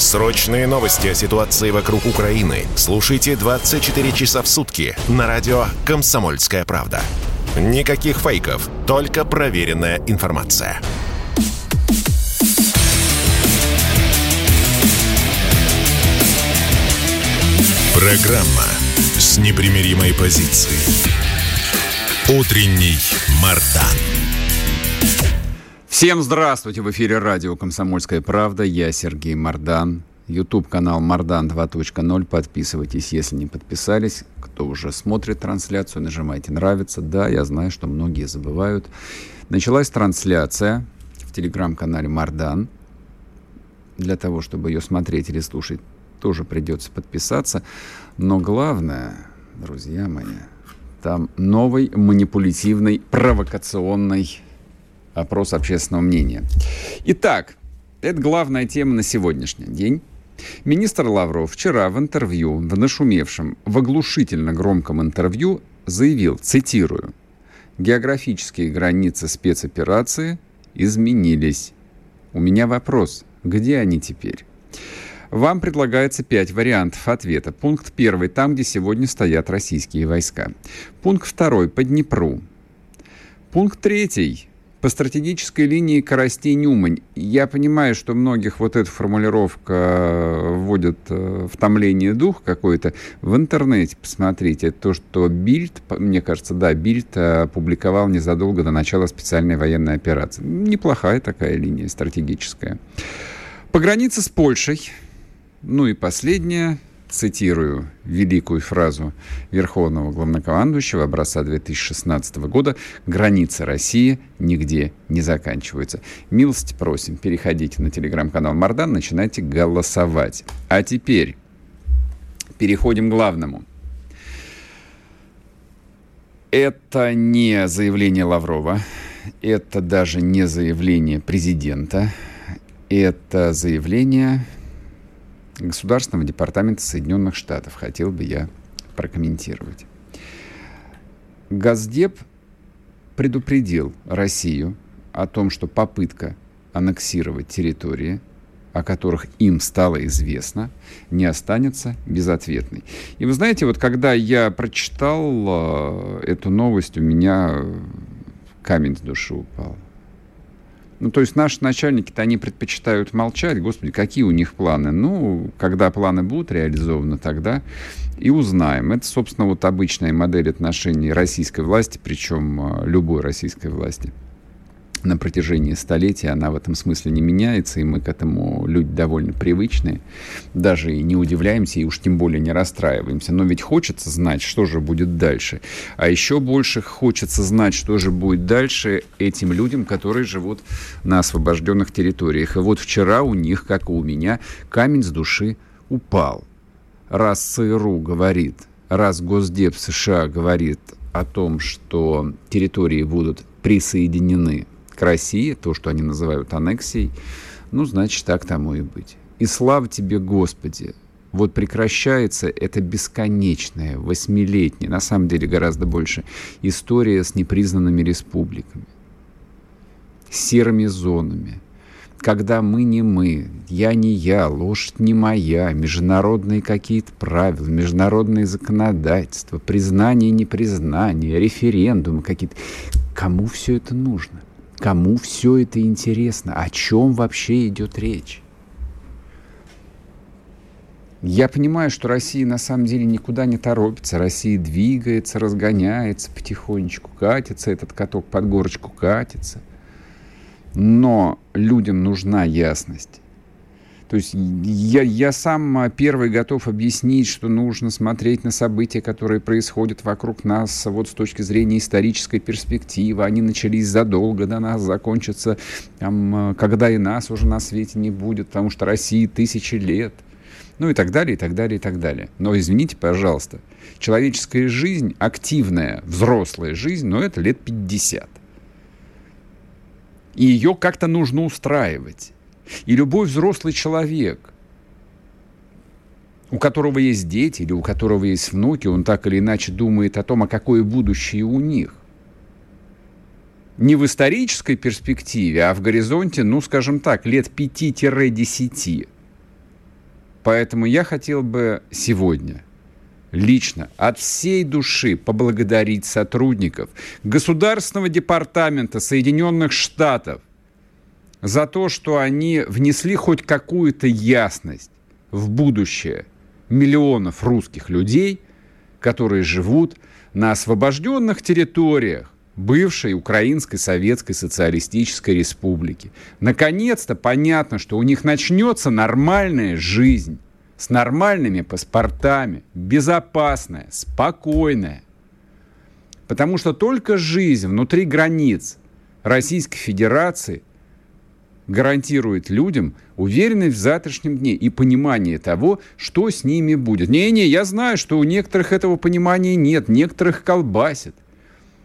Срочные новости о ситуации вокруг Украины слушайте 24 часа в сутки на радио «Комсомольская правда». Никаких фейков, только проверенная информация. Программа с непримиримой позицией. Утренний Мардан. Всем здравствуйте! В эфире радио «Комсомольская правда». Я Сергей Мардан. YouTube-канал Мардан 2.0. Подписывайтесь, если не подписались. Кто уже смотрит трансляцию, нажимайте «Нравится». Да, я знаю, что многие забывают. Началась трансляция в телеграм-канале Мардан. Для того, чтобы ее смотреть или слушать, тоже придется подписаться. Но главное, друзья мои, там новый манипулятивный, провокационный опрос общественного мнения. Итак, это главная тема на сегодняшний день. Министр Лавров вчера в интервью, в нашумевшем, в оглушительно громком интервью заявил, цитирую, «Географические границы спецоперации изменились. У меня вопрос, где они теперь?» Вам предлагается пять вариантов ответа. Пункт первый – там, где сегодня стоят российские войска. Пункт второй – по Днепру. Пункт третий по стратегической линии Коростей-Нюмань. Я понимаю, что многих вот эта формулировка э, вводит э, в томление дух какой-то. В интернете посмотрите. То, что Бильд, мне кажется, да, Бильд опубликовал незадолго до начала специальной военной операции. Неплохая такая линия стратегическая. По границе с Польшей ну и последнее, цитирую великую фразу Верховного Главнокомандующего образца 2016 года «Границы России нигде не заканчиваются». Милости просим, переходите на телеграм-канал Мардан, начинайте голосовать. А теперь переходим к главному. Это не заявление Лаврова, это даже не заявление президента, это заявление Государственного департамента Соединенных Штатов хотел бы я прокомментировать. Газдеп предупредил Россию о том, что попытка аннексировать территории, о которых им стало известно, не останется безответной. И вы знаете, вот когда я прочитал э, эту новость, у меня камень с души упал. Ну, то есть наши начальники-то, они предпочитают молчать. Господи, какие у них планы? Ну, когда планы будут реализованы, тогда и узнаем. Это, собственно, вот обычная модель отношений российской власти, причем а, любой российской власти на протяжении столетий она в этом смысле не меняется, и мы к этому люди довольно привычные, даже и не удивляемся, и уж тем более не расстраиваемся. Но ведь хочется знать, что же будет дальше. А еще больше хочется знать, что же будет дальше этим людям, которые живут на освобожденных территориях. И вот вчера у них, как и у меня, камень с души упал. Раз ЦРУ говорит, раз Госдеп США говорит о том, что территории будут присоединены к России, то, что они называют аннексией, ну, значит, так тому и быть. И слава тебе, Господи, вот прекращается эта бесконечная, восьмилетняя, на самом деле гораздо больше, история с непризнанными республиками, серыми зонами, когда мы не мы, я не я, лошадь не моя, международные какие-то правила, международные законодательства, признание, непризнание, референдумы какие-то. Кому все это нужно? Кому все это интересно? О чем вообще идет речь? Я понимаю, что Россия на самом деле никуда не торопится. Россия двигается, разгоняется потихонечку, катится, этот каток под горочку катится. Но людям нужна ясность. То есть я, я сам первый готов объяснить, что нужно смотреть на события, которые происходят вокруг нас вот с точки зрения исторической перспективы. Они начались задолго до нас, закончатся, там, когда и нас уже на свете не будет, потому что России тысячи лет. Ну и так далее, и так далее, и так далее. Но извините, пожалуйста, человеческая жизнь, активная, взрослая жизнь, но это лет 50. И ее как-то нужно устраивать. И любой взрослый человек, у которого есть дети или у которого есть внуки, он так или иначе думает о том, а какое будущее у них. Не в исторической перспективе, а в горизонте, ну, скажем так, лет 5-10. Поэтому я хотел бы сегодня лично от всей души поблагодарить сотрудников Государственного департамента Соединенных Штатов за то, что они внесли хоть какую-то ясность в будущее миллионов русских людей, которые живут на освобожденных территориях бывшей Украинской Советской Социалистической Республики. Наконец-то понятно, что у них начнется нормальная жизнь с нормальными паспортами, безопасная, спокойная. Потому что только жизнь внутри границ Российской Федерации гарантирует людям уверенность в завтрашнем дне и понимание того, что с ними будет. Не-не, я знаю, что у некоторых этого понимания нет, некоторых колбасит.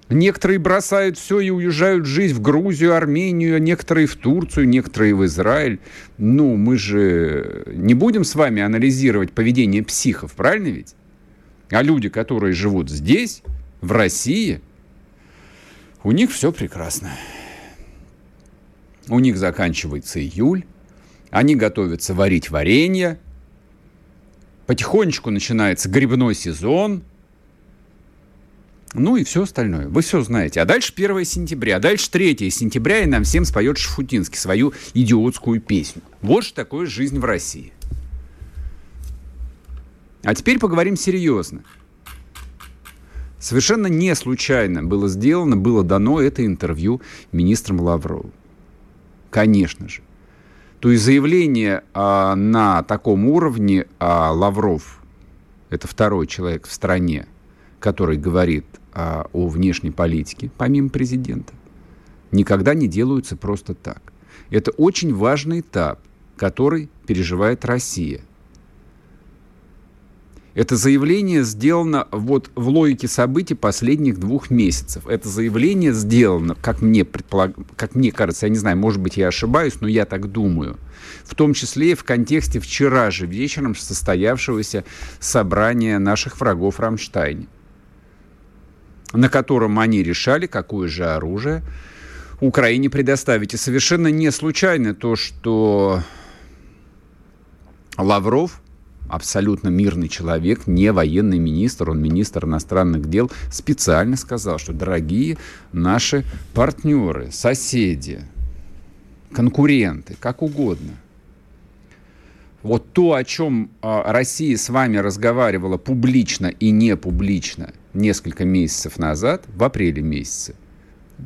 Некоторые бросают все и уезжают жить в Грузию, Армению, а некоторые в Турцию, некоторые в Израиль. Ну, мы же не будем с вами анализировать поведение психов, правильно ведь? А люди, которые живут здесь, в России, у них все прекрасно. У них заканчивается июль, они готовятся варить варенье, потихонечку начинается грибной сезон, ну и все остальное. Вы все знаете. А дальше 1 сентября, а дальше 3 сентября, и нам всем споет Шафутинский свою идиотскую песню. Вот что такое жизнь в России. А теперь поговорим серьезно. Совершенно не случайно было сделано, было дано это интервью министром Лавровым конечно же. То есть заявление а, на таком уровне а, Лавров, это второй человек в стране, который говорит а, о внешней политике, помимо президента, никогда не делаются просто так. Это очень важный этап, который переживает Россия – это заявление сделано вот в логике событий последних двух месяцев. Это заявление сделано, как мне, предполаг... как мне кажется, я не знаю, может быть, я ошибаюсь, но я так думаю, в том числе и в контексте вчера же вечером состоявшегося собрания наших врагов в на котором они решали, какое же оружие Украине предоставить. И совершенно не случайно то, что Лавров – абсолютно мирный человек, не военный министр, он министр иностранных дел, специально сказал, что дорогие наши партнеры, соседи, конкуренты, как угодно, вот то, о чем а, Россия с вами разговаривала публично и не публично несколько месяцев назад, в апреле месяце,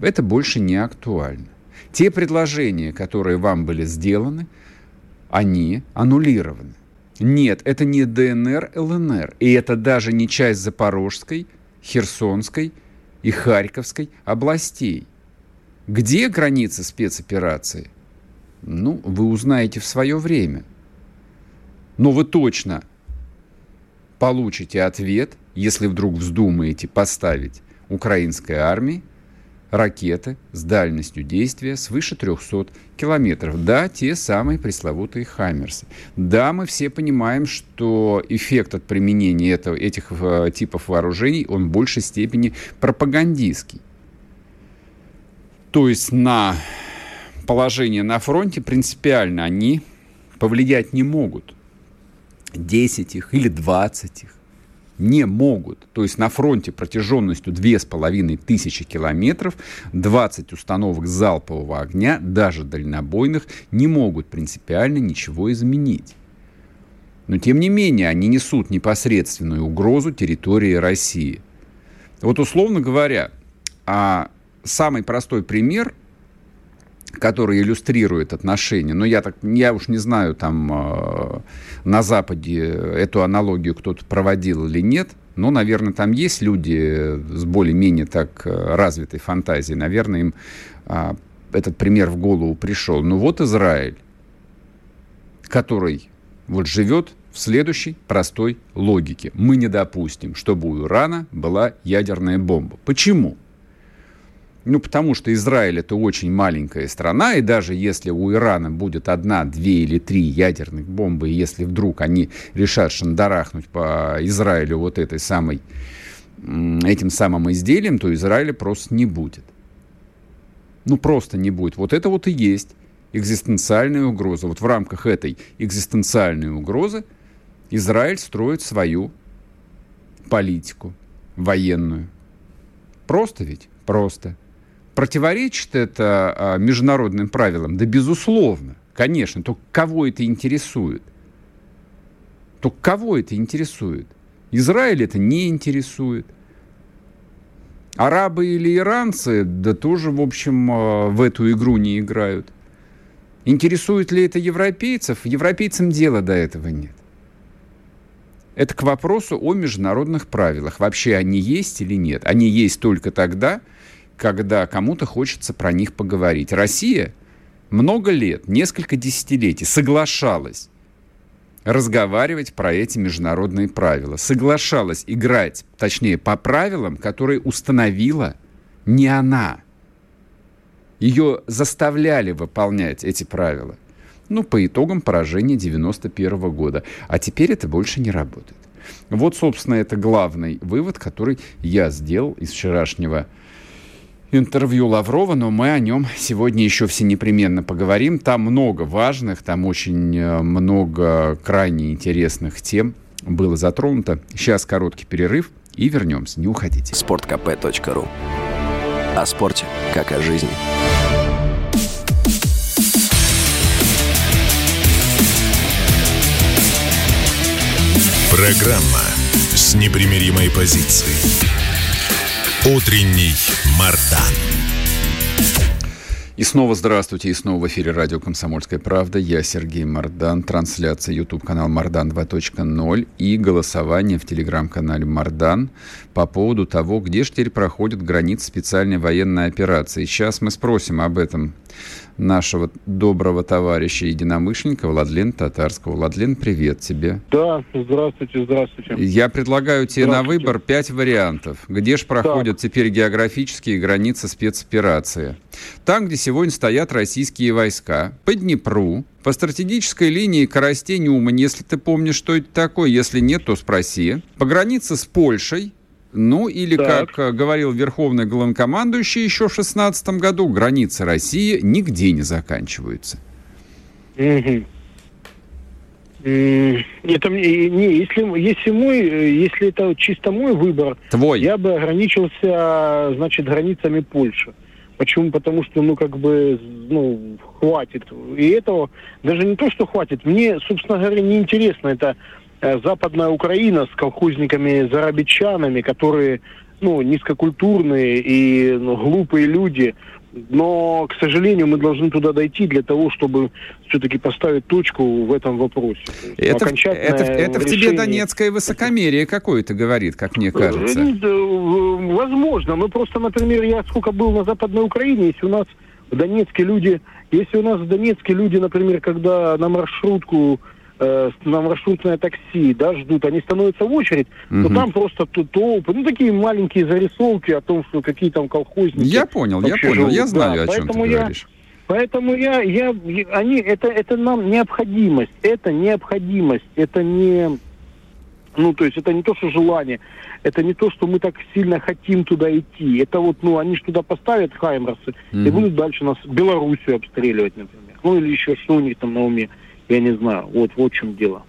это больше не актуально. Те предложения, которые вам были сделаны, они аннулированы. Нет, это не ДНР, ЛНР. И это даже не часть Запорожской, Херсонской и Харьковской областей. Где границы спецоперации? Ну, вы узнаете в свое время. Но вы точно получите ответ, если вдруг вздумаете поставить украинской армии ракеты с дальностью действия свыше 300 километров. Да, те самые пресловутые «Хаммерсы». Да, мы все понимаем, что эффект от применения этого, этих э, типов вооружений, он в большей степени пропагандистский. То есть на положение на фронте принципиально они повлиять не могут. 10 их или 20 их не могут. То есть на фронте протяженностью 2500 километров 20 установок залпового огня, даже дальнобойных, не могут принципиально ничего изменить. Но, тем не менее, они несут непосредственную угрозу территории России. Вот, условно говоря, а самый простой пример, который иллюстрирует отношения, но я, так, я уж не знаю, там э, на Западе эту аналогию кто-то проводил или нет, но, наверное, там есть люди с более-менее так э, развитой фантазией, наверное, им э, этот пример в голову пришел. Ну вот Израиль, который вот живет в следующей простой логике. Мы не допустим, чтобы у Ирана была ядерная бомба. Почему? Ну, потому что Израиль это очень маленькая страна, и даже если у Ирана будет одна, две или три ядерных бомбы, и если вдруг они решат шандарахнуть по Израилю вот этой самой, этим самым изделием, то Израиля просто не будет. Ну, просто не будет. Вот это вот и есть экзистенциальная угроза. Вот в рамках этой экзистенциальной угрозы Израиль строит свою политику военную. Просто ведь? Просто. Противоречит это а, международным правилам? Да, безусловно. Конечно. Только кого это интересует? Только кого это интересует? Израиль это не интересует. Арабы или иранцы, да тоже, в общем, а, в эту игру не играют. Интересует ли это европейцев? Европейцам дела до этого нет. Это к вопросу о международных правилах. Вообще они есть или нет? Они есть только тогда, когда кому-то хочется про них поговорить. Россия много лет, несколько десятилетий соглашалась разговаривать про эти международные правила. Соглашалась играть, точнее, по правилам, которые установила не она – ее заставляли выполнять эти правила. Ну, по итогам поражения 91 года. А теперь это больше не работает. Вот, собственно, это главный вывод, который я сделал из вчерашнего интервью Лаврова, но мы о нем сегодня еще все непременно поговорим. Там много важных, там очень э, много крайне интересных тем было затронуто. Сейчас короткий перерыв и вернемся. Не уходите. sportkp.ru О спорте, как о жизни. Программа с непримиримой позицией. Утренний Мардан. И снова здравствуйте, и снова в эфире радио «Комсомольская правда». Я Сергей Мардан, трансляция YouTube-канал «Мардан 2.0» и голосование в телеграм-канале «Мардан» по поводу того, где же теперь проходит граница специальной военной операции. Сейчас мы спросим об этом нашего доброго товарища единомышленника Владлена Татарского. Владлен, привет тебе. Да, здравствуйте, здравствуйте. Я предлагаю тебе на выбор пять вариантов. Где же проходят так. теперь географические границы спецоперации? Там, где сегодня стоят российские войска, по Днепру, по стратегической линии Коростень-Умань, если ты помнишь, что это такое. Если нет, то спроси. По границе с Польшей, ну, или, так. как э, говорил верховный главнокомандующий еще в 16 году, границы России нигде не заканчиваются. Угу. Это не, если, если мой, э, если это чисто мой выбор, Твой. я бы ограничился, значит, границами Польши. Почему? Потому что, ну, как бы, ну, хватит. И этого даже не то, что хватит. Мне, собственно говоря, не интересно это западная Украина с колхозниками, зарабичанами, которые ну, низкокультурные и ну, глупые люди. Но, к сожалению, мы должны туда дойти для того, чтобы все-таки поставить точку в этом вопросе. Это, это, это в тебе донецкое высокомерие какое-то говорит, как мне кажется. Э, возможно. Но просто, например, я сколько был на Западной Украине, если у нас в Донецке люди, если у нас в Донецке люди, например, когда на маршрутку э, на маршрутное такси, да, ждут, они становятся в очередь, угу. то там просто толпы, ну, такие маленькие зарисовки о том, что какие там колхозники. Я понял, я понял, живут. я знаю, да, о чем ты я, говоришь. Поэтому я, я, они, это, это нам необходимость, это необходимость, это не, ну, то есть это не то, что желание, это не то, что мы так сильно хотим туда идти. Это вот, ну, они же туда поставят хаймерсы mm и будут дальше нас Белоруссию обстреливать, например. Ну, или еще что у них там на уме я не знаю. Вот, вот в чем дело.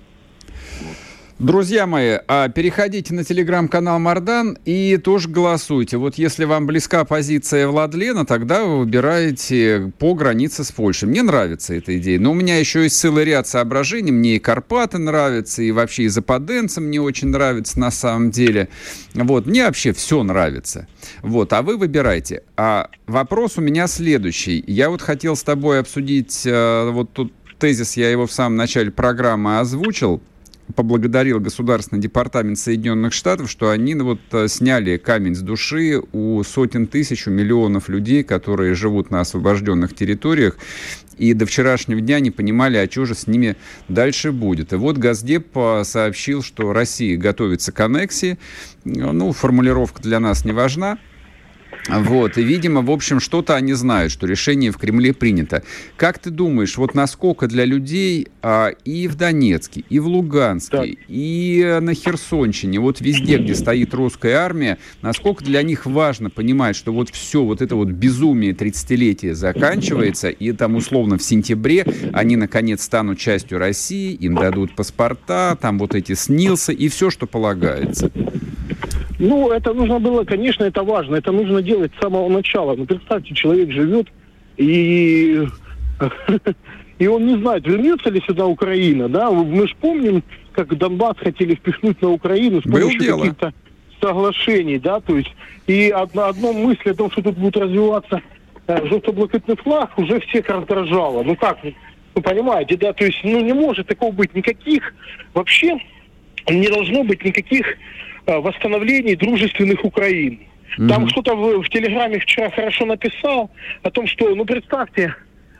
Друзья мои, а переходите на телеграм-канал Мардан и тоже голосуйте. Вот если вам близка позиция Владлена, тогда вы выбираете по границе с Польшей. Мне нравится эта идея. Но у меня еще есть целый ряд соображений. Мне и Карпаты нравятся, и вообще и Западенцы мне очень нравится на самом деле. Вот, мне вообще все нравится. Вот, а вы выбирайте. А вопрос у меня следующий. Я вот хотел с тобой обсудить, э, вот тут тезис, я его в самом начале программы озвучил, поблагодарил Государственный департамент Соединенных Штатов, что они ну, вот э, сняли камень с души у сотен тысяч, у миллионов людей, которые живут на освобожденных территориях, и до вчерашнего дня не понимали, а что же с ними дальше будет. И вот Газдеп э, сообщил, что Россия готовится к аннексии. Ну, формулировка для нас не важна. Вот, и, видимо, в общем, что-то они знают, что решение в Кремле принято. Как ты думаешь, вот насколько для людей а, и в Донецке, и в Луганске, так. и на Херсонщине, вот везде, где стоит русская армия, насколько для них важно понимать, что вот все вот это вот безумие 30-летия заканчивается, и там условно в сентябре они наконец станут частью России, им дадут паспорта, там вот эти снился и все, что полагается. Ну, это нужно было, конечно, это важно. Это нужно делать с самого начала. Ну, представьте, человек живет и... И он не знает, вернется ли сюда Украина, да? Мы же помним, как Донбасс хотели впихнуть на Украину с помощью каких-то соглашений, да, то есть и одна, одно мысль о том, что тут будет развиваться э, желто-блакитный флаг, уже всех раздражало. Ну как, вы понимаете, да, то есть, ну не может такого быть никаких, вообще не должно быть никаких восстановлении дружественных Украин. Mm-hmm. Там кто-то в, в Телеграме вчера хорошо написал о том, что, ну, представьте,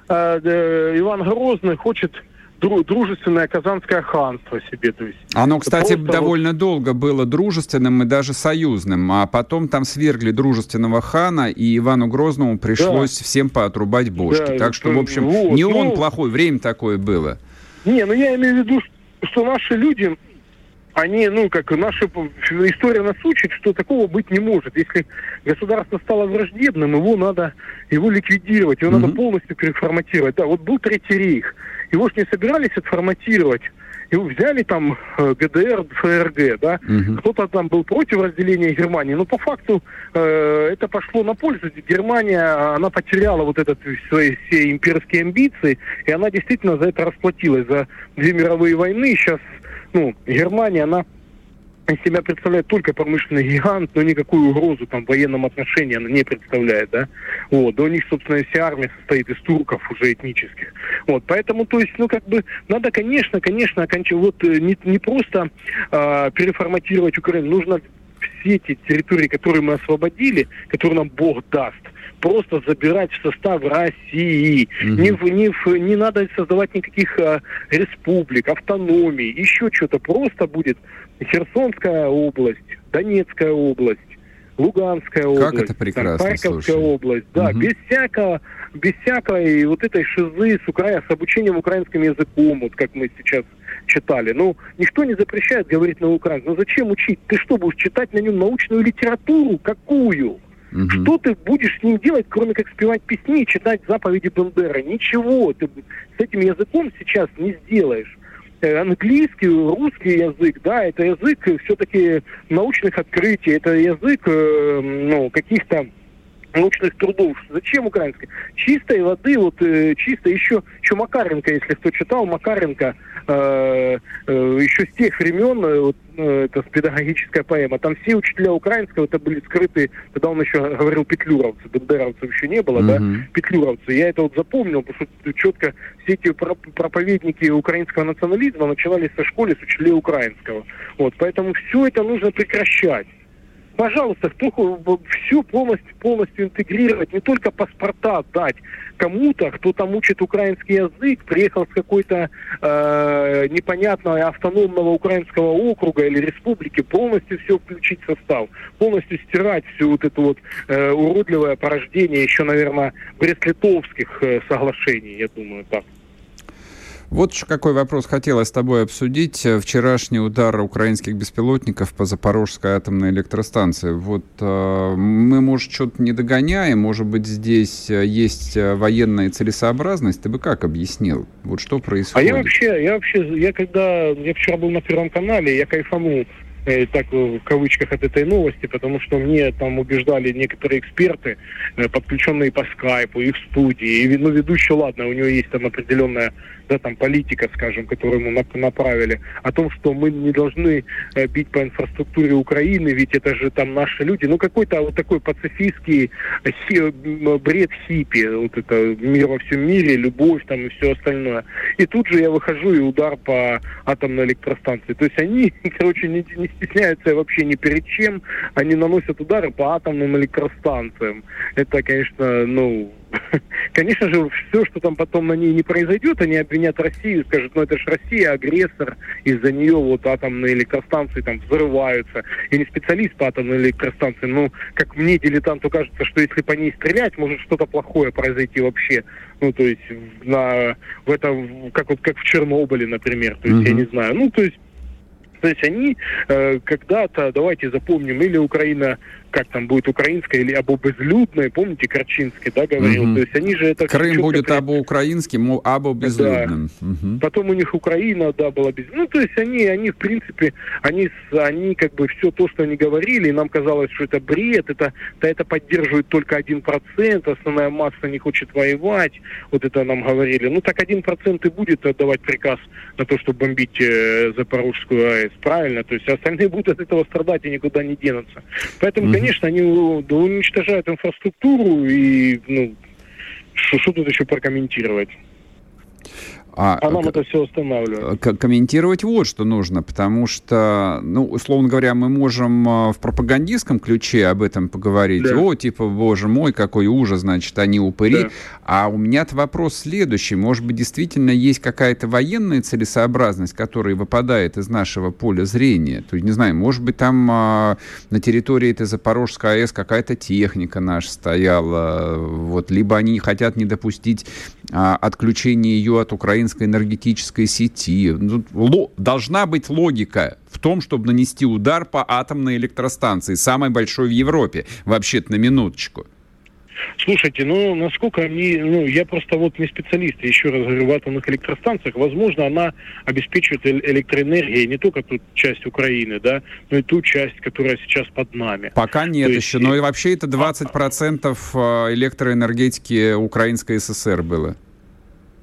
э, э, Иван Грозный хочет дружественное казанское ханство себе. То есть Оно, кстати, довольно вот... долго было дружественным и даже союзным, а потом там свергли дружественного хана, и Ивану Грозному пришлось да. всем поотрубать бошки. Да, так что, в общем, вот, не ну... он плохой, время такое было. Не, ну я имею в виду, что наши люди они, ну, как наша история нас учит, что такого быть не может. Если государство стало враждебным, его надо его ликвидировать, его mm-hmm. надо полностью переформатировать. Да, вот был Третий рейх, его же не собирались отформатировать. Его взяли там э, ГДР, ФРГ, да, угу. кто-то там был против разделения Германии, но по факту э, это пошло на пользу. Германия, она потеряла вот этот свои все имперские амбиции, и она действительно за это расплатилась, за две мировые войны. Сейчас ну, Германия, она из себя представляет только промышленный гигант, но никакую угрозу там в военном отношении она не представляет, да. Вот, да у них, собственно, вся армия состоит из турков уже этнических. Вот, поэтому, то есть, ну, как бы, надо, конечно, конечно, окончать, вот э, не, не просто э, переформатировать Украину, нужно все эти территории, которые мы освободили, которые нам Бог даст, просто забирать в состав России. Угу. Не, не, не надо создавать никаких а, республик, автономий, еще что-то. Просто будет Херсонская область, Донецкая область, Луганская область, как это прекрасно, там, Харьковская слушай. область, да, угу. без всякого, без всякой вот этой шизы с, укра... с обучением украинским языком, вот как мы сейчас читали. Ну, никто не запрещает говорить на украинском. Но зачем учить? Ты что, будешь читать на нем научную литературу? Какую? Угу. Что ты будешь с ним делать, кроме как спевать песни и читать заповеди Бендера? Ничего ты с этим языком сейчас не сделаешь. Э, английский, русский язык, да, это язык все-таки научных открытий, это язык, э, ну, каких-то научных трудов. Зачем украинский? Чистой воды, вот э, чисто еще, еще Макаренко, если кто читал, Макаренко э, э, еще с тех времен, э, вот, э, это педагогическая поэма, там все учителя украинского, это были скрыты, тогда он еще говорил петлюровцы, бендеровцев еще не было, mm-hmm. да, петлюровцы. Я это вот запомнил, потому что четко все эти проповедники украинского национализма начинались со школы с учителей украинского. Вот, поэтому все это нужно прекращать пожалуйста, кто все полностью, полностью интегрировать, не только паспорта дать кому-то, кто там учит украинский язык, приехал с какой-то э, непонятного автономного украинского округа или республики, полностью все включить в состав, полностью стирать всю вот это вот э, уродливое порождение еще, наверное, Брест-Литовских э, соглашений, я думаю, так. Вот еще какой вопрос хотелось с тобой обсудить. Вчерашний удар украинских беспилотников по Запорожской атомной электростанции. Вот э, мы, может, что-то не догоняем, может быть, здесь э, есть э, военная целесообразность. Ты бы как объяснил? Вот что происходит? А я вообще, я вообще, я когда, я вчера был на Первом канале, я кайфанул так в кавычках от этой новости, потому что мне там убеждали некоторые эксперты, э, подключенные по скайпу и в студии. И, ну, ведущий, ладно, у него есть там определенная да, там, политика, скажем, которую мы направили, о том, что мы не должны э, бить по инфраструктуре Украины, ведь это же там наши люди. Ну, какой-то вот такой пацифистский хи, бред хиппи, вот это мир во всем мире, любовь там и все остальное. И тут же я выхожу и удар по атомной электростанции. То есть они, короче, не, не стесняются вообще ни перед чем, они наносят удары по атомным электростанциям. Это, конечно, ну, Конечно же, все, что там потом на ней не произойдет, они обвинят Россию, скажут, ну это же Россия агрессор, из-за нее вот атомные электростанции там взрываются. Я не специалист по атомной электростанции, но как мне, дилетанту, кажется, что если по ней стрелять, может что-то плохое произойти вообще. Ну, то есть на, в этом, как вот как в Чернобыле, например, то есть mm-hmm. я не знаю. Ну, то есть то есть они э, когда-то, давайте запомним, или Украина как там будет украинская или або безлюдная, помните, Корчинский, да, говорил, угу. то есть они же это... Крым будет при... або украинским, або безлюдным. Да. Угу. Потом у них Украина, да, была без... Ну, то есть они, они в принципе, они, они как бы все то, что они говорили, и нам казалось, что это бред, это, да, это поддерживает только один процент, основная масса не хочет воевать, вот это нам говорили. Ну, так один процент и будет отдавать приказ на то, чтобы бомбить э, Запорожскую АЭС, правильно? То есть остальные будут от этого страдать и никуда не денутся. Поэтому, угу конечно, они уничтожают инфраструктуру и, ну, что тут еще прокомментировать? А, а нам это все останавливает. Комментировать вот что нужно, потому что, ну, условно говоря, мы можем а, в пропагандистском ключе об этом поговорить. Да. О, типа, боже мой, какой ужас, значит, они упыри. Да. А у меня-то вопрос следующий. Может быть, действительно есть какая-то военная целесообразность, которая выпадает из нашего поля зрения? То есть, не знаю, может быть, там а, на территории этой Запорожской АЭС какая-то техника наша стояла, вот, либо они хотят не допустить а, отключения ее от Украины украинской энергетической сети. Ну, должна быть логика в том, чтобы нанести удар по атомной электростанции, самой большой в Европе, вообще-то на минуточку. Слушайте, ну, насколько они, ну, я просто вот не специалист, еще раз говорю, в атомных электростанциях, возможно, она обеспечивает электроэнергией не только ту часть Украины, да, но и ту часть, которая сейчас под нами. Пока нет То еще, есть... но и вообще это 20% а, электроэнергетики Украинской ССР было.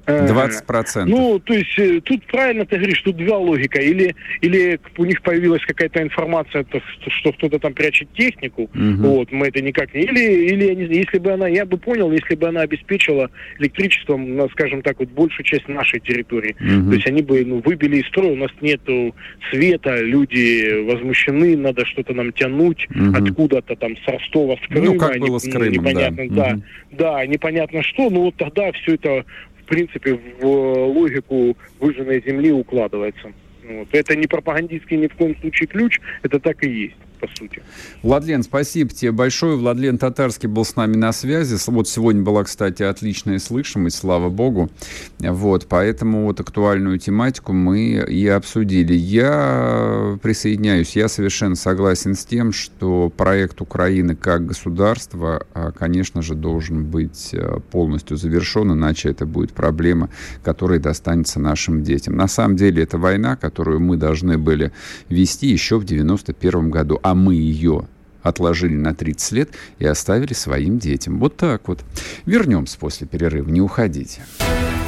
20%. Ну, то есть э, тут правильно ты говоришь, тут два логика. Или, или у них появилась какая-то информация, то, что кто-то там прячет технику, угу. вот, мы это никак не... Или, или если бы она, я бы понял, если бы она обеспечила электричеством, ну, скажем так, вот большую часть нашей территории. Угу. То есть они бы ну, выбили из строя, у нас нету света, люди возмущены, надо что-то нам тянуть угу. откуда-то там с Ростова, с Крыма. Ну, как было с Крымом, непонятно, да. Да, угу. да, непонятно что, ну вот тогда все это принципе, в логику выжженной земли укладывается. Вот. Это не пропагандистский ни в коем случае ключ, это так и есть по сути. Владлен, спасибо тебе большое. Владлен Татарский был с нами на связи. Вот сегодня была, кстати, отличная слышимость, слава богу. Вот, поэтому вот актуальную тематику мы и обсудили. Я присоединяюсь, я совершенно согласен с тем, что проект Украины как государства, а, конечно же, должен быть э, полностью завершен, иначе это будет проблема, которая достанется нашим детям. На самом деле, это война, которую мы должны были вести еще в 91 году а мы ее отложили на 30 лет и оставили своим детям. Вот так вот. Вернемся после перерыва, не уходите.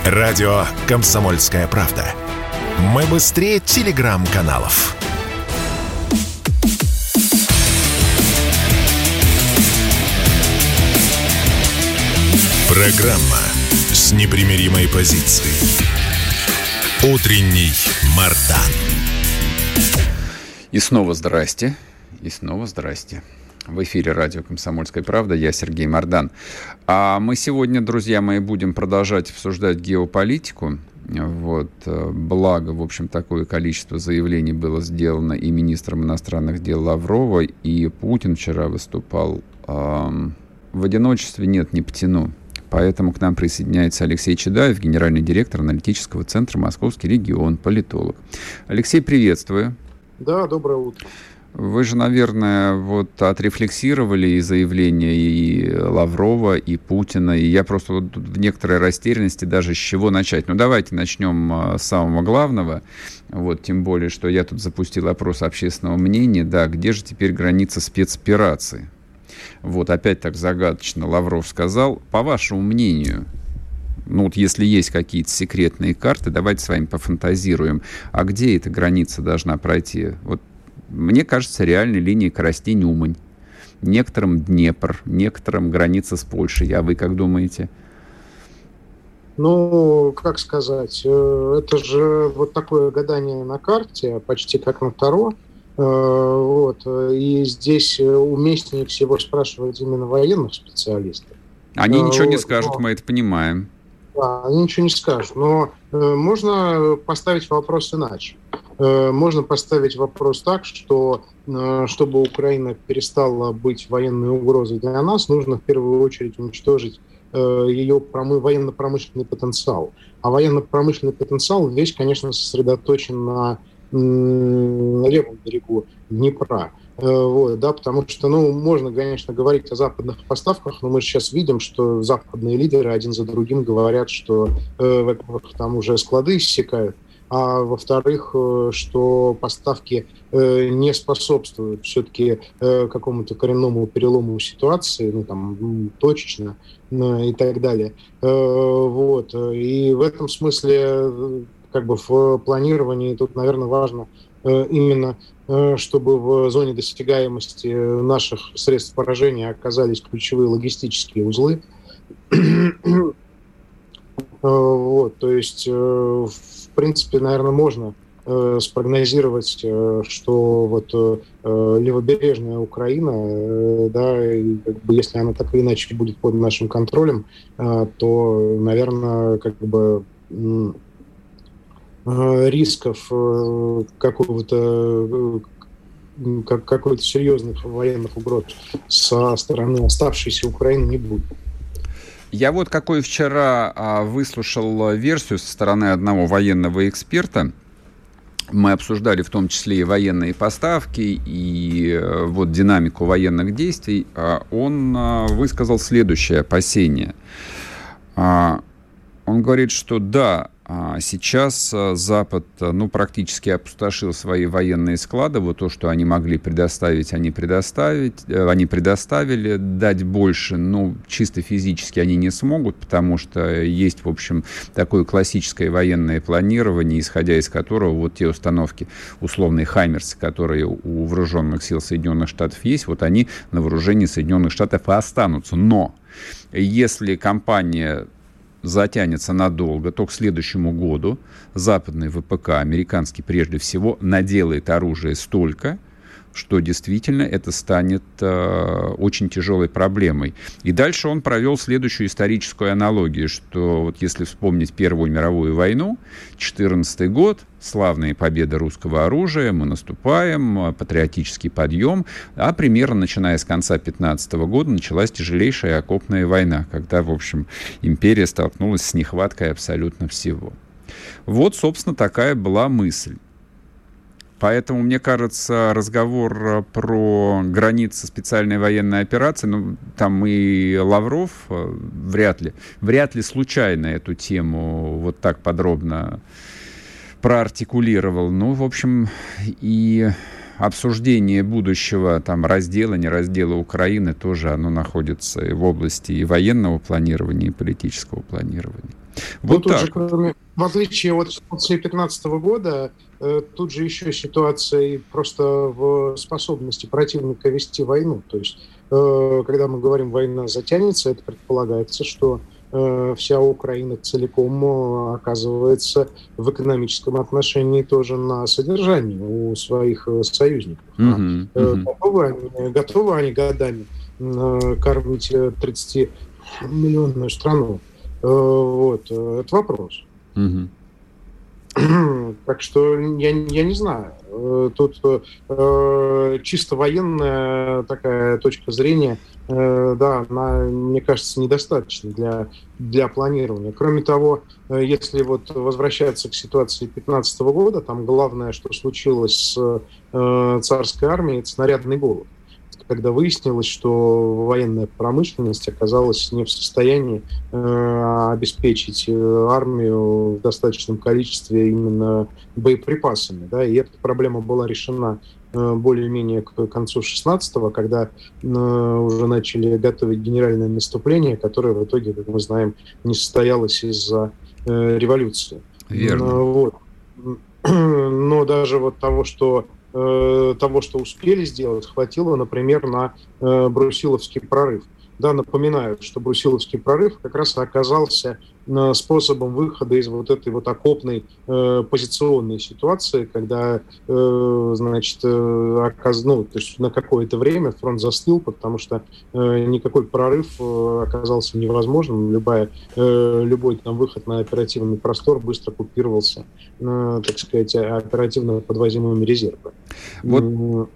Радио «Комсомольская правда». Мы быстрее телеграм-каналов. Программа с непримиримой позицией. Утренний Мардан. И снова здрасте. И снова здрасте. В эфире радио «Комсомольская правда». Я Сергей Мордан. А мы сегодня, друзья мои, будем продолжать обсуждать геополитику. Вот. Благо, в общем, такое количество заявлений было сделано и министром иностранных дел Лаврова, и Путин вчера выступал. В одиночестве нет, не потяну Поэтому к нам присоединяется Алексей Чедаев, генеральный директор аналитического центра «Московский регион», политолог. Алексей, приветствую. Да, доброе утро. Вы же, наверное, вот отрефлексировали и заявления и Лаврова, и Путина, и я просто вот в некоторой растерянности даже с чего начать. Ну, давайте начнем а, с самого главного. Вот, тем более, что я тут запустил опрос общественного мнения. Да, где же теперь граница спецоперации? Вот, опять так загадочно Лавров сказал. По вашему мнению, ну вот если есть какие-то секретные карты, давайте с вами пофантазируем. А где эта граница должна пройти? Вот мне кажется, реальной линией Коростень-Умань. Некоторым Днепр, некоторым граница с Польшей. А вы как думаете? Ну, как сказать, э, это же вот такое гадание на карте, почти как на Таро. Э, вот. И здесь уместнее всего спрашивать именно военных специалистов. Они ничего вот. не скажут, мы это понимаем. Да, они ничего не скажут. Но э, можно поставить вопрос иначе. Э, можно поставить вопрос так, что э, чтобы Украина перестала быть военной угрозой для нас, нужно в первую очередь уничтожить э, ее промы- военно-промышленный потенциал. А военно-промышленный потенциал весь, конечно, сосредоточен на, на левом берегу Днепра. Вот, да, потому что, ну, можно, конечно, говорить о западных поставках, но мы сейчас видим, что западные лидеры один за другим говорят, что, э, во-первых, там уже склады иссякают, а во-вторых, э, что поставки э, не способствуют все-таки э, какому-то коренному перелому ситуации, ну там точечно и так далее. Вот. И в этом смысле как бы в планировании тут, наверное, важно именно чтобы в зоне досягаемости наших средств поражения оказались ключевые логистические узлы. Вот, то есть в принципе, наверное, можно э, спрогнозировать, э, что вот э, левобережная Украина, э, да, как бы, если она так или иначе будет под нашим контролем, э, то, наверное, как бы э, рисков э, какого-то э, как, какой-то серьезных военных угроз со стороны оставшейся Украины не будет. Я вот какой вчера а, выслушал версию со стороны одного военного эксперта. Мы обсуждали в том числе и военные поставки, и э, вот динамику военных действий. А он а, высказал следующее опасение. Он говорит, что да, сейчас э, Запад э, ну, практически опустошил свои военные склады. Вот то, что они могли предоставить, они, предоставить, э, они предоставили. Дать больше, ну, чисто физически они не смогут, потому что есть, в общем, такое классическое военное планирование, исходя из которого вот те установки, условные «Хаймерсы», которые у вооруженных сил Соединенных Штатов есть, вот они на вооружении Соединенных Штатов и останутся. Но если компания затянется надолго, то к следующему году западный ВПК, американский прежде всего, наделает оружие столько, что действительно это станет э, очень тяжелой проблемой. И дальше он провел следующую историческую аналогию, что вот если вспомнить Первую мировую войну, 14 год, славные победы русского оружия, мы наступаем, патриотический подъем, а примерно начиная с конца 15 года началась тяжелейшая окопная война, когда, в общем, империя столкнулась с нехваткой абсолютно всего. Вот, собственно, такая была мысль. Поэтому, мне кажется, разговор э, про границы специальной военной операции, ну, там и Лавров э, вряд ли, вряд ли случайно эту тему вот так подробно проартикулировал. Ну, в общем, и обсуждение будущего там раздела, не раздела Украины тоже оно находится и в области и военного планирования, и политического планирования. Вот ну, так. Же, кроме, в отличие от ситуации 2015 года, э, тут же еще ситуация просто в способности противника вести войну. То есть, э, когда мы говорим «война затянется», это предполагается, что э, вся Украина целиком э, оказывается в экономическом отношении тоже на содержании у своих э, союзников. Mm-hmm. Mm-hmm. Готовы, они, готовы они годами кормить 30-миллионную страну? Вот, это вопрос. Угу. Так что я, я не знаю. Тут э, чисто военная такая точка зрения э, да, она, мне кажется, недостаточна для, для планирования. Кроме того, э, если вот возвращаться к ситуации 2015 года, там главное, что случилось с э, царской армией, это снарядный голод когда выяснилось, что военная промышленность оказалась не в состоянии э, обеспечить э, армию в достаточном количестве именно боеприпасами. Да, и эта проблема была решена э, более-менее к концу 16-го, когда э, уже начали готовить генеральное наступление, которое в итоге, как мы знаем, не состоялось из-за э, революции. Верно. Вот. Но даже вот того, что Э, того, что успели сделать, хватило, например, на э, Брусиловский прорыв. Да, напоминаю, что Брусиловский прорыв как раз оказался э, способом выхода из вот этой вот окопной э, позиционной ситуации, когда, э, значит, э, оказ... ну, то есть на какое-то время фронт застыл, потому что э, никакой прорыв э, оказался невозможным, любая, э, любой там выход на оперативный простор быстро купировался, э, так сказать, оперативно подвозимыми резервами. Вот.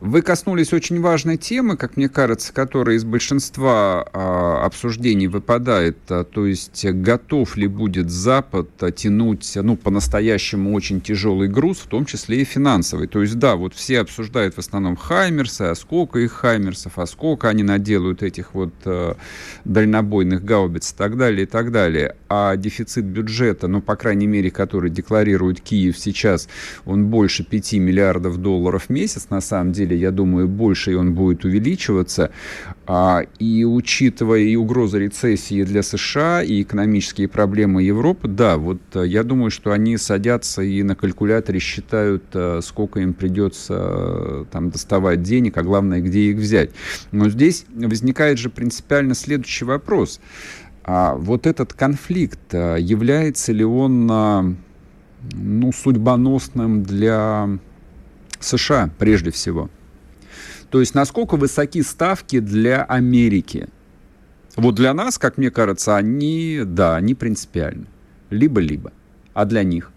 Вы коснулись очень важной темы, как мне кажется, которая из большинства а, обсуждений выпадает, а, то есть готов ли будет Запад тянуть, ну, по-настоящему очень тяжелый груз, в том числе и финансовый. То есть, да, вот все обсуждают в основном Хаймерсы, а сколько их Хаймерсов, а сколько они наделают этих вот а, дальнобойных гаубиц и так далее, и так далее. А дефицит бюджета, ну, по крайней мере, который декларирует Киев сейчас, он больше 5 миллиардов долларов в месяц, на самом деле, я думаю, больше, и он будет увеличиваться. А, и учитывая и угрозы рецессии для США, и экономические проблемы Европы, да, вот э, я думаю, что они садятся и на калькуляторе считают, э, сколько им придется э, там доставать денег, а главное, где их взять. Но здесь возникает же принципиально следующий вопрос. А вот этот конфликт, является ли он ну, судьбоносным для США прежде всего. То есть насколько высоки ставки для Америки? Вот для нас, как мне кажется, они, да, они принципиальны. Либо-либо. А для них?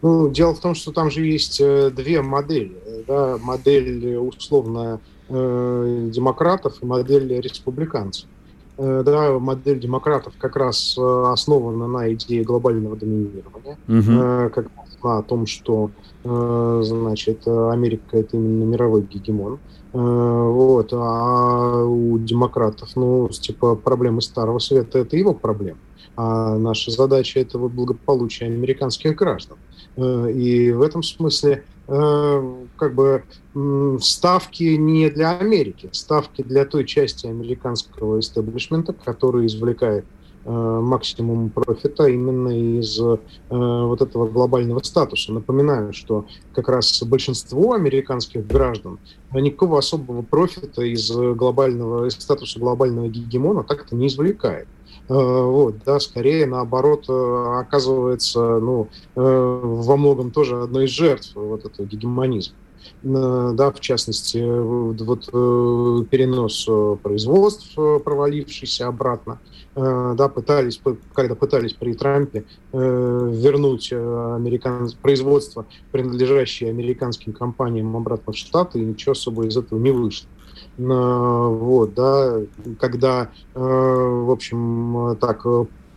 Ну, дело в том, что там же есть э, две модели. Да? Модель условно э, демократов и модель республиканцев. Э, да, модель демократов как раз э, основана на идее глобального доминирования, угу. Как о том, что Э, значит, Америка это именно мировой гегемон. Э, вот. А у демократов, ну, типа, проблемы Старого Света – это его проблема. А наша задача – это благополучие американских граждан. Э, и в этом смысле как бы ставки не для Америки, ставки для той части американского истеблишмента, который извлекает максимум профита именно из э, вот этого глобального статуса. Напоминаю, что как раз большинство американских граждан никакого особого профита из глобального из статуса глобального гегемона так-то не извлекает. Э, вот, да, скорее наоборот оказывается, ну, во многом тоже одной из жертв вот этого гегемонизма да, в частности, вот перенос производств, провалившийся обратно, Э, да, пытались, когда пытались при Трампе э, вернуть э, американ... производство, принадлежащее американским компаниям обратно в Штаты, и ничего особо из этого не вышло. Вот, да, когда, в общем, так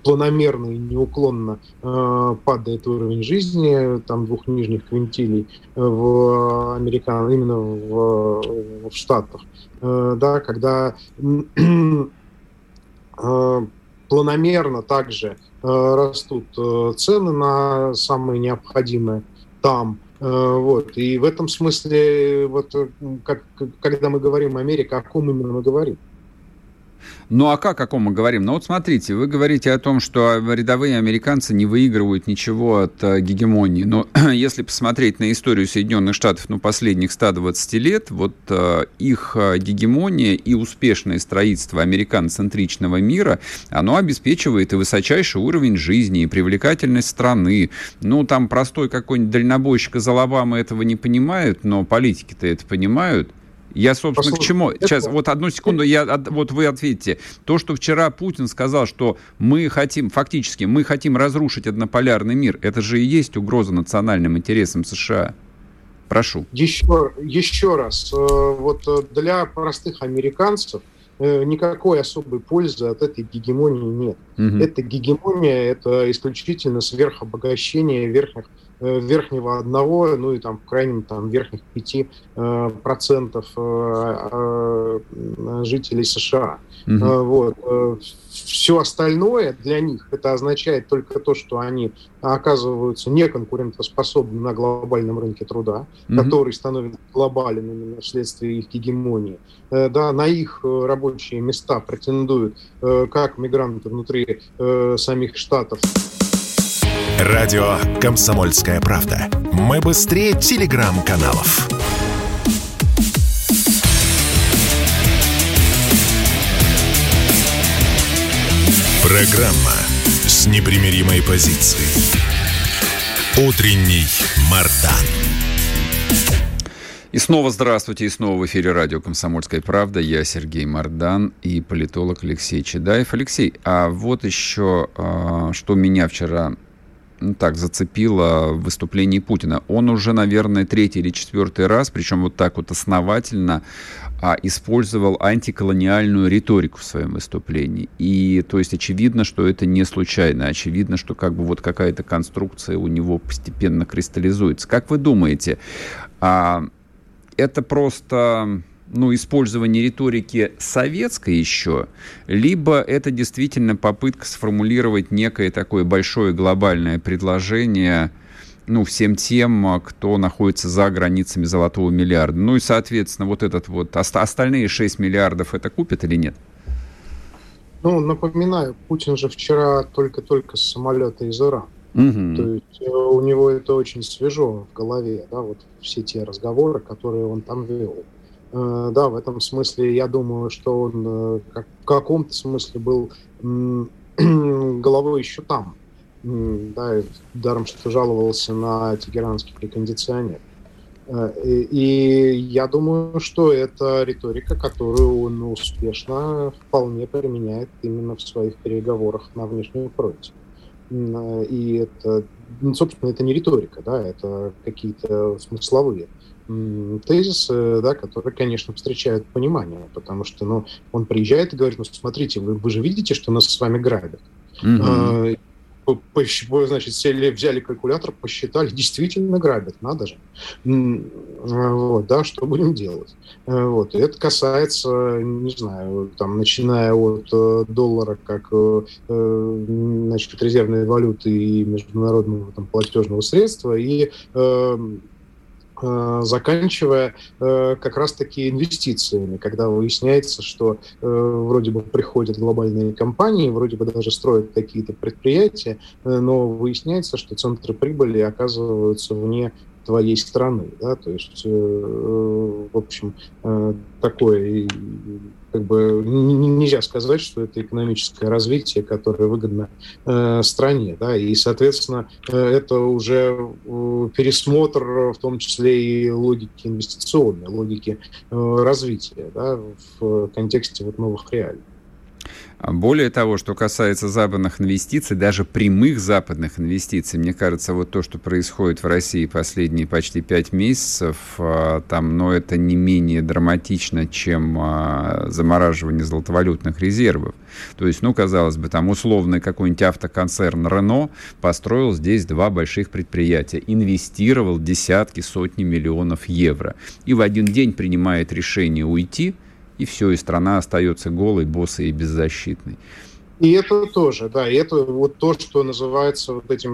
планомерно и неуклонно падает уровень жизни, там двух нижних квинтилей в американ, именно в, в Штатах, да, когда Э, планомерно также э, растут э, цены на самые необходимые там. Вот. И в этом смысле, вот, как, когда мы говорим Америка, о ком именно мы говорим? Ну а как, о ком мы говорим? Ну вот смотрите, вы говорите о том, что рядовые американцы не выигрывают ничего от э, гегемонии. Но если посмотреть на историю Соединенных Штатов ну, последних 120 лет, вот э, их э, гегемония и успешное строительство американцентричного мира, оно обеспечивает и высочайший уровень жизни, и привлекательность страны. Ну там простой какой-нибудь дальнобойщик из Алабамы этого не понимают, но политики-то это понимают. Я, собственно, Послушай, к чему? Это... Сейчас, вот одну секунду, я, вот вы ответите. То, что вчера Путин сказал, что мы хотим, фактически, мы хотим разрушить однополярный мир, это же и есть угроза национальным интересам США. Прошу. Еще, еще раз, э, вот для простых американцев никакой особой пользы от этой гегемонии нет. Угу. Эта гегемония – это исключительно сверхобогащение верхних Э, верхнего одного, ну и там в крайнем там верхних пяти э, процентов э, жителей США. Угу. Вот. Все остальное для них это означает только то, что они оказываются неконкурентоспособны на глобальном рынке труда, угу. который становится глобален именно вследствие их гегемонии. Да, на их рабочие места претендуют как мигранты внутри самих штатов. Радио «Комсомольская правда». Мы быстрее телеграм-каналов. Программа с непримиримой позицией. Утренний Мардан. И снова здравствуйте, и снова в эфире радио «Комсомольская правда». Я Сергей Мордан и политолог Алексей Чедаев. Алексей, а вот еще, а, что меня вчера так зацепило в выступлении Путина. Он уже, наверное, третий или четвертый раз, причем вот так вот основательно, а, использовал антиколониальную риторику в своем выступлении. И то есть очевидно, что это не случайно. Очевидно, что как бы вот какая-то конструкция у него постепенно кристаллизуется. Как вы думаете, а, это просто ну, использование риторики советской еще, либо это действительно попытка сформулировать некое такое большое глобальное предложение ну, всем тем, кто находится за границами золотого миллиарда. Ну и, соответственно, вот этот вот, остальные 6 миллиардов это купят или нет? Ну, напоминаю, Путин же вчера только-только с самолета из Ирана. Угу. То есть э, у него это очень свежо в голове, да, вот все те разговоры, которые он там вел. Э, да, в этом смысле я думаю, что он э, в каком-то смысле был головой еще там. Да, даром, что жаловался на тегеранский кондиционер. Э, и я думаю, что это риторика, которую он успешно вполне применяет именно в своих переговорах на внешнем фронте. И это, ну, собственно, это не риторика, да, это какие-то смысловые тезисы, да, которые, конечно, встречают понимание, потому что ну, он приезжает и говорит, ну, смотрите, вы, вы же видите, что нас с вами грабят. Mm-hmm. А, значит, сели, взяли калькулятор, посчитали, действительно грабят, надо же. Вот, да, что будем делать? А, вот, и это касается, не знаю, там, начиная от э, доллара как э, э, значит, резервной валюты и международного там, платежного средства, и Э, заканчивая э, как раз-таки инвестициями, когда выясняется, что э, вроде бы приходят глобальные компании, вроде бы даже строят какие-то предприятия, но выясняется, что центры прибыли оказываются вне твоей страны, да, то есть, в общем, такое как бы нельзя сказать, что это экономическое развитие, которое выгодно э, стране, да, и, соответственно, э, это уже пересмотр, в том числе и логики инвестиционной, логики э, развития, да, в контексте вот новых реалий. А более того, что касается западных инвестиций, даже прямых западных инвестиций, мне кажется, вот то, что происходит в России последние почти пять месяцев, а, там, но это не менее драматично, чем а, замораживание золотовалютных резервов. То есть, ну, казалось бы, там условный какой-нибудь автоконцерн Рено построил здесь два больших предприятия, инвестировал десятки, сотни миллионов евро и в один день принимает решение уйти – и все, и страна остается голой, боссой и беззащитной. И это тоже, да, и это вот то, что называется вот этим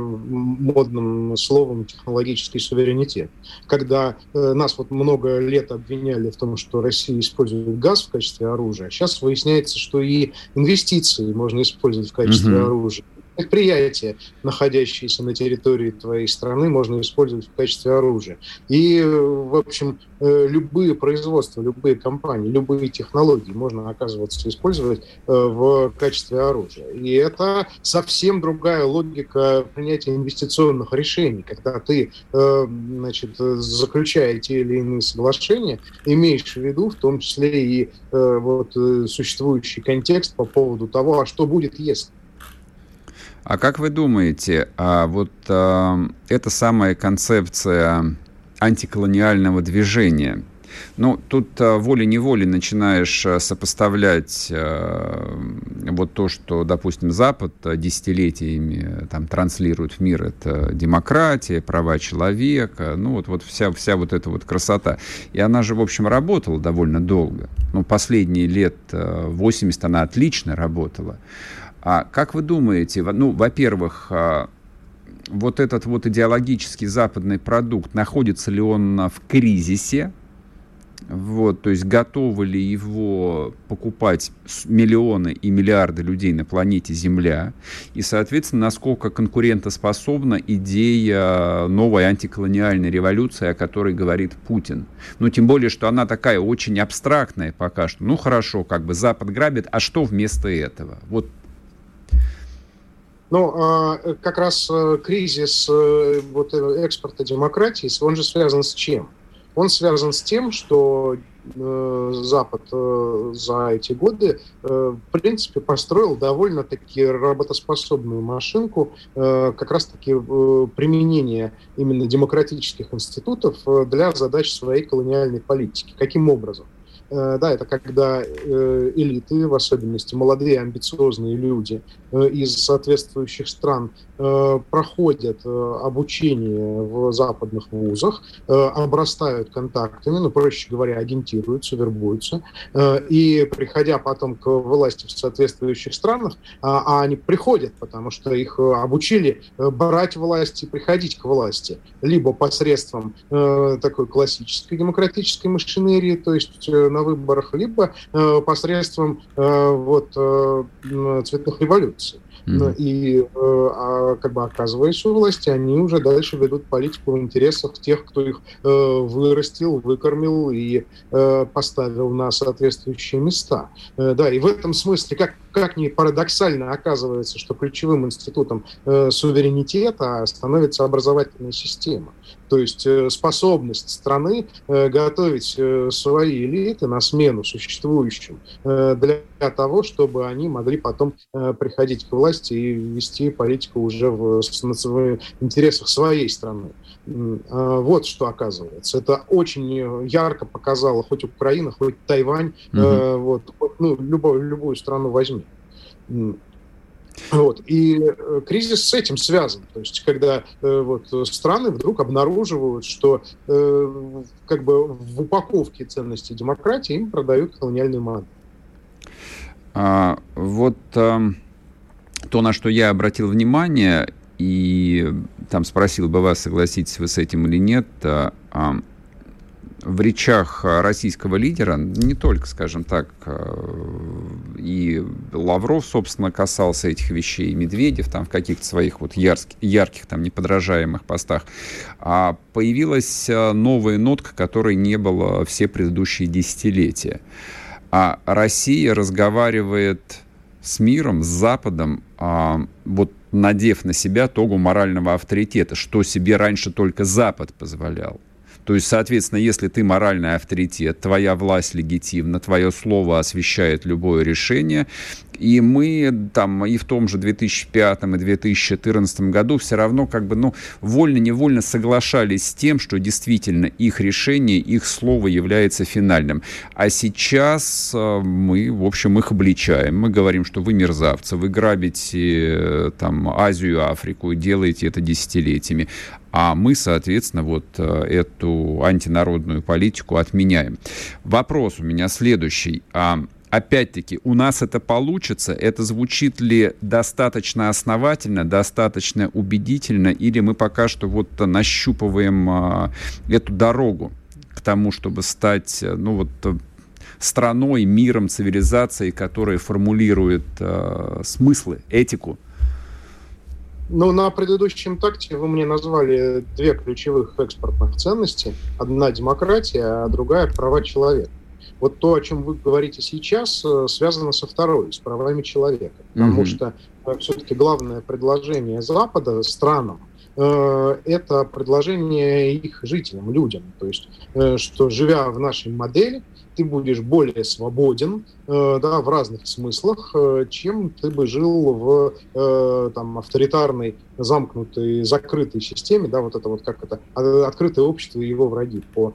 модным словом технологический суверенитет. Когда э, нас вот много лет обвиняли в том, что Россия использует газ в качестве оружия, сейчас выясняется, что и инвестиции можно использовать в качестве угу. оружия предприятия, находящиеся на территории твоей страны, можно использовать в качестве оружия. И, в общем, э, любые производства, любые компании, любые технологии можно, оказываться, использовать э, в качестве оружия. И это совсем другая логика принятия инвестиционных решений, когда ты, э, значит, заключая те или иные соглашения, имеешь в виду в том числе и вот существующий контекст по поводу того, а что будет, если. А как вы думаете, а вот а, эта самая концепция антиколониального движения. Ну, тут а, волей-неволей начинаешь а, сопоставлять а, вот то, что, допустим, Запад десятилетиями там транслирует в мир, это демократия, права человека, ну, вот, вот вся, вся вот эта вот красота. И она же, в общем, работала довольно долго. Ну, последние лет 80 она отлично работала. А как вы думаете, ну, во-первых, вот этот вот идеологический западный продукт, находится ли он в кризисе, вот, то есть готовы ли его покупать миллионы и миллиарды людей на планете Земля? И, соответственно, насколько конкурентоспособна идея новой антиколониальной революции, о которой говорит Путин? Ну, тем более, что она такая очень абстрактная пока что. Ну, хорошо, как бы Запад грабит, а что вместо этого? Вот ну, а, как раз э, кризис э, вот, э, экспорта демократии, он же связан с чем? он связан с тем, что э, Запад э, за эти годы, э, в принципе, построил довольно-таки работоспособную машинку как раз-таки применения именно демократических институтов для задач своей колониальной политики. Каким образом? Э, да, это когда э, элиты, в особенности молодые амбициозные люди э, из соответствующих стран проходят обучение в западных вузах, обрастают контактами, ну, проще говоря, агентируются, вербуются, и приходя потом к власти в соответствующих странах, а, а они приходят, потому что их обучили брать власть и приходить к власти, либо посредством такой классической демократической машинерии, то есть на на выборах, либо э, посредством э, вот, э, цветных революций. Mm-hmm. И э, а, как бы оказываясь у власти, они уже дальше ведут политику в интересах тех, кто их э, вырастил, выкормил и э, поставил на соответствующие места. Э, да, и в этом смысле, как, как ни парадоксально оказывается, что ключевым институтом э, суверенитета становится образовательная система. То есть э, способность страны э, готовить э, свои элиты на смену существующим для того, чтобы они могли потом приходить к власти и вести политику уже в, в интересах своей страны. А, вот что оказывается. Это очень ярко показало хоть Украина, хоть Тайвань, угу. вот, ну, любую, любую страну возьми. Вот. И э, кризис с этим связан. То есть, когда э, вот, страны вдруг обнаруживают, что э, как бы в упаковке ценностей демократии им продают колониальную модель. А, вот а, то, на что я обратил внимание, и там спросил бы вас, согласитесь вы с этим или нет, а, а в речах российского лидера, не только, скажем так, э, и Лавров, собственно, касался этих вещей, и Медведев там в каких-то своих вот ярких, ярких там неподражаемых постах, а появилась новая нотка, которой не было все предыдущие десятилетия. А Россия разговаривает с миром, с Западом, а, вот надев на себя тогу морального авторитета, что себе раньше только Запад позволял. То есть, соответственно, если ты моральный авторитет, твоя власть легитимна, твое слово освещает любое решение, и мы там и в том же 2005 и 2014 году все равно как бы, ну, вольно-невольно соглашались с тем, что действительно их решение, их слово является финальным. А сейчас э, мы, в общем, их обличаем. Мы говорим, что вы мерзавцы, вы грабите э, там Азию, Африку, делаете это десятилетиями. А мы, соответственно, вот э, эту антинародную политику отменяем. Вопрос у меня следующий. А опять-таки, у нас это получится? Это звучит ли достаточно основательно, достаточно убедительно, или мы пока что вот нащупываем а, эту дорогу к тому, чтобы стать, ну вот, страной, миром, цивилизацией, которая формулирует а, смыслы, этику? Ну, на предыдущем такте вы мне назвали две ключевых экспортных ценности. Одна демократия, а другая права человека. Вот то, о чем вы говорите сейчас, э, связано со второй, с правами человека. Потому mm-hmm. что э, все-таки главное предложение Запада странам э, это предложение их жителям, людям. То есть, что живя в нашей модели, ты будешь более свободен э, да, в разных смыслах, э, чем ты бы жил в э, там, авторитарной, замкнутой, закрытой системе, да, вот это вот как это, а, открытое общество и его враги по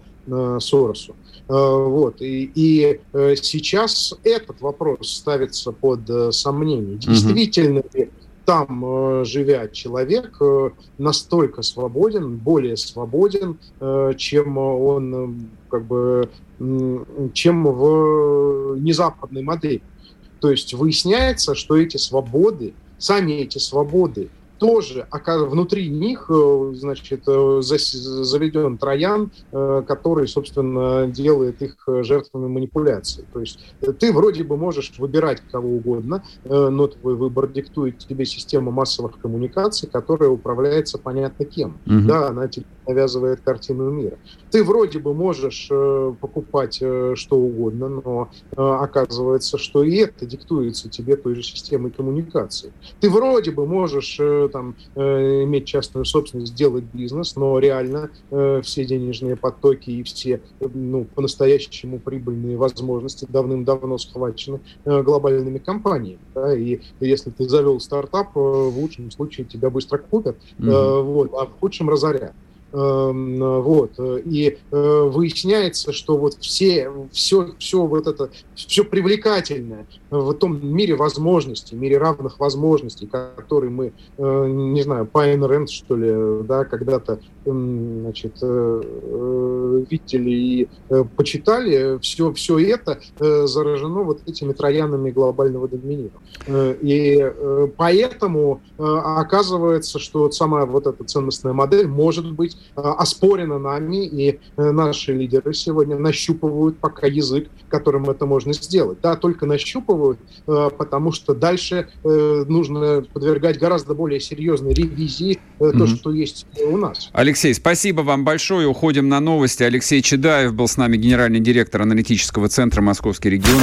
Соросу. Вот. И, и сейчас этот вопрос ставится под сомнение. Действительно ли там, э, живя человек, э, настолько свободен, более свободен, э, чем он как бы чем в незападной модели. То есть выясняется, что эти свободы, сами эти свободы тоже внутри них, э, значит, э, заведен троян, э, который, собственно, делает их жертвами манипуляции. То есть ты вроде бы можешь выбирать кого угодно, но твой выбор диктует тебе система массовых коммуникаций, которая управляется понятно кем. Угу. Да, она тебе навязывает картину мира. Ты вроде бы можешь покупать что угодно, но оказывается, что и это диктуется тебе той же системой коммуникации. Ты вроде бы можешь там, э, иметь частную собственность, делать бизнес, но реально э, все денежные потоки и все ну, по-настоящему прибыльные возможности давным-давно схвачены э, глобальными компаниями. Да? И если ты завел стартап, в лучшем случае тебя быстро купят, mm-hmm. вот, а в худшем разорят. Эм, вот. И э, выясняется, что вот все, все, все вот это, все привлекательное в том мире возможностей, мире равных возможностей, который мы, э, не знаю, Пайн Рэнд, что ли, да, когда-то, значит, э, видели и почитали, все, все это заражено вот этими троянами глобального доминирования. И поэтому оказывается, что самая вот эта ценностная модель может быть Э, оспорено нами, и э, наши лидеры сегодня нащупывают пока язык, которым это можно сделать. Да, только нащупывают, э, потому что дальше нужно подвергать гораздо более серьезной ревизии то, mm-hmm. что есть у нас. Алексей, спасибо вам большое. Уходим на новости. Алексей Чедаев был с нами генеральный директор аналитического центра «Московский регион».